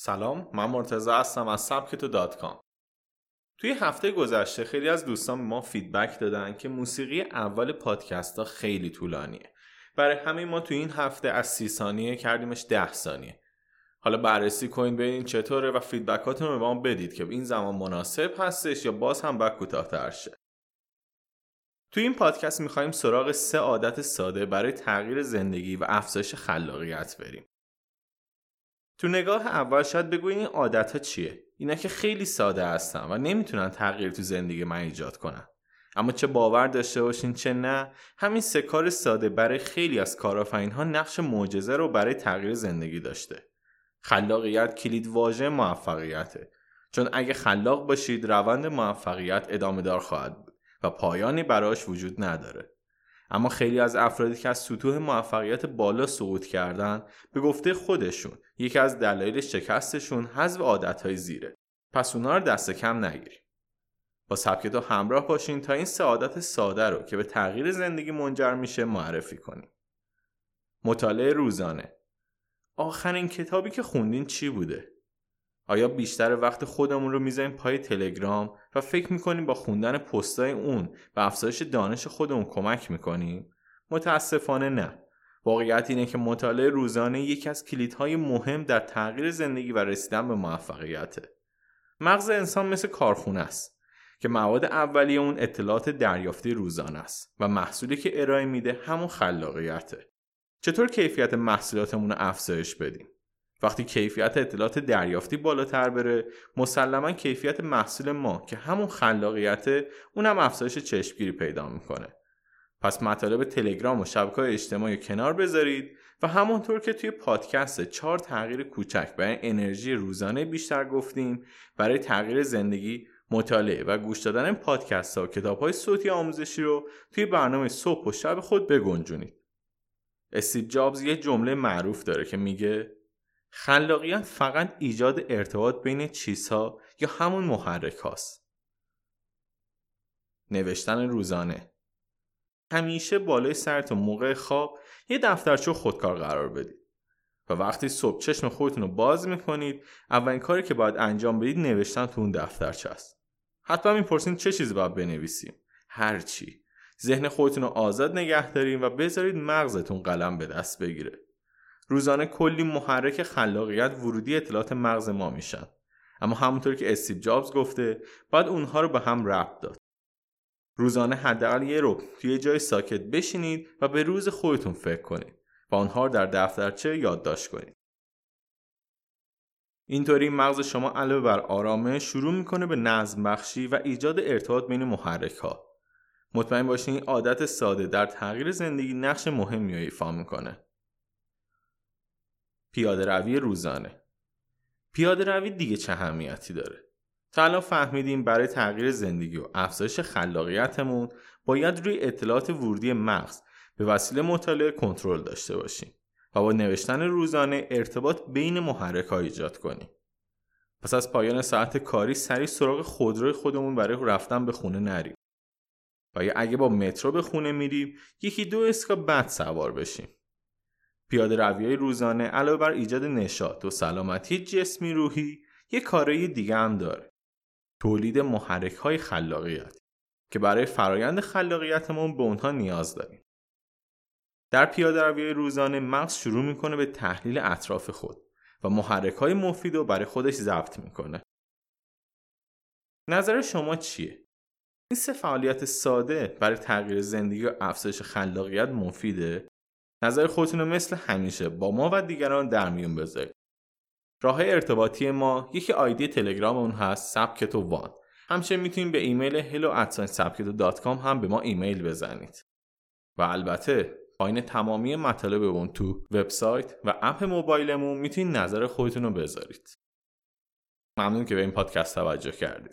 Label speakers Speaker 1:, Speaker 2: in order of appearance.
Speaker 1: سلام من مرتضی هستم از سبکتو dot com. توی هفته گذشته خیلی از دوستان ما feedback دادن که موسیقی اول پادکست ها خیلی طولانیه. برای همین ما توی این هفته از سی ثانیه کردیمش ده ثانیه. حالا بررسی کنید ببینید چطوره و feedback اتون رو به ما بدید که این زمان مناسب هستش یا باز هم باید کوتاهتر شه. توی این پادکست می‌خوایم سراغ سه عادت ساده برای تغییر زندگی و افزایش خلاقیت بریم. تو نگاه اول شاید بگوین این عادت ها چیه؟ اینا که خیلی ساده هستن و نمی‌تونن تغییر تو زندگی من ایجاد کنن. اما چه باور داشته باشین چه نه همین سه کار ساده برای خیلی از کارآفرین ها نقش معجزه رو برای تغییر زندگی داشته. خلاقیت کلید واژه موفقیته. چون اگه خلاق باشید روند موفقیت ادامه دار خواهد بود و پایانی براش وجود نداره. اما خیلی از افرادی که از سطوح موفقیت بالا سقوط کردن به گفته خودشون یکی از دلایل شکستشون حذف عادتهای زیره. پس اونا رو دست کم نگیریم با سبکتو همراه باشین تا این سعادت ساده رو که به تغییر زندگی منجر میشه معرفی کنیم مطالعه روزانه. آخرین کتابی که خوندین چی بوده؟ آیا بیشتر وقت خودمون رو می‌ذاریم پای تلگرام و فکر می‌کنیم با خوندن پستای اون و افزایش دانش خودمون کمک می‌کنیم؟ متاسفانه نه. واقعیت اینه که مطالعه روزانه یکی از کلیدهای مهم در تغییر زندگی و رسیدن به موفقیته. مغز انسان مثل کارخونه است که مواد اولیه اون اطلاعات دریافتی روزانه است و محصولی که ارائه میده همون خلاقیته. چطور کیفیت محصولاتمون رو افزایش بدیم؟ وقتی کیفیت اطلاعات دریافتی بالاتر بره مسلما کیفیت محصول ما که همون خلاقیت اونم افزایش چشمگیری پیدا می‌کنه پس مطالب تلگرام و شبکه اجتماعی کنار بذارید و همونطور که توی پادکست چهار تغییر کوچک برای انرژی روزانه بیشتر گفتیم برای تغییر زندگی مطالعه و گوش دادن پادکست ها و کتاب های صوتی آموزشی رو توی برنامه صبح و شب خود بگنجونید استیو جابز یه جمله معروف داره که میگه خلاقیت فقط ایجاد ارتباط بین چیزها یا همون محرک هاست. نوشتن روزانه همیشه بالای سرتون موقع خواب یه دفترچه خودکار قرار بدید. و وقتی صبح چشم خودتون رو باز می‌کنید اولین کاری که باید انجام بدید نوشتن تو اون دفترچه است. حتما می‌پرسید چه چیزی باید بنویسیم. هر چی. ذهن خودتون رو آزاد نگه داریم و بذارید مغزتون قلم به دست بگیره. روزانه کلی محرک خلاقیت ورودی اطلاعات مغز ما میشن. اما همونطور که استیو جابز گفته باید اونها رو به هم ربط داد. روزانه حداقل یه رو توی جای ساکت بشینید و به روز خودتون فکر کنید و آنها رو در دفترچه یادداشت کنید. اینطوری مغز شما علاوه بر آرامه شروع می‌کنه به نظم بخشی و ایجاد ارتباط بین محرک ها مطمئن باشین این عادت ساده در تغییر زندگی نقش مهمی ایفا می‌کنه. پیاده روی روزانه. پیاده روی دیگه چه اهمیتی داره؟ تا الان فهمیدیم برای تغییر زندگی و افزایش خلاقیتمون باید روی اطلاعات ورودی مغز به وسیله مطالعه کنترل داشته باشیم و با نوشتن روزانه ارتباط بین محرک ایجاد کنیم. پس از پایان ساعت کاری سریع سراغ خودروی خودمون برای رفتن به خونه نریم. و یا اگه با مترو به خونه میریم یکی دو اسکا بعد سوار بشیم. پیاده روی های روزانه علاوه بر ایجاد نشاط و سلامتی جسمی روحی یک کارایی دیگه هم داره. تولید محرک های خلاقیت که برای فرایند خلاقیتمون به اونها نیاز داریم. در پیاده روی روزانه مغز شروع می‌کنه به تحلیل اطراف خود و محرک های مفید رو برای خودش ضبط می‌کنه. نظر شما چیه؟ این سه فعالیت ساده برای تغییر زندگی و افزایش خلاقیت مفیده نظر خودتون رو مثل همیشه با ما و دیگران در میون بذارید راه ارتباطی ما یکی آیدی تلگرام اون هست سبکتو وان همچنین می‌تونید به ایمیل hello@sabketo.com هم به ما ایمیل بزنید. و البته پایین تمامی مطالب اون تو وبسایت و اپ موبایلمون می‌تونید نظر خودتون رو بذارید. ممنون که به این پادکست توجه کردید.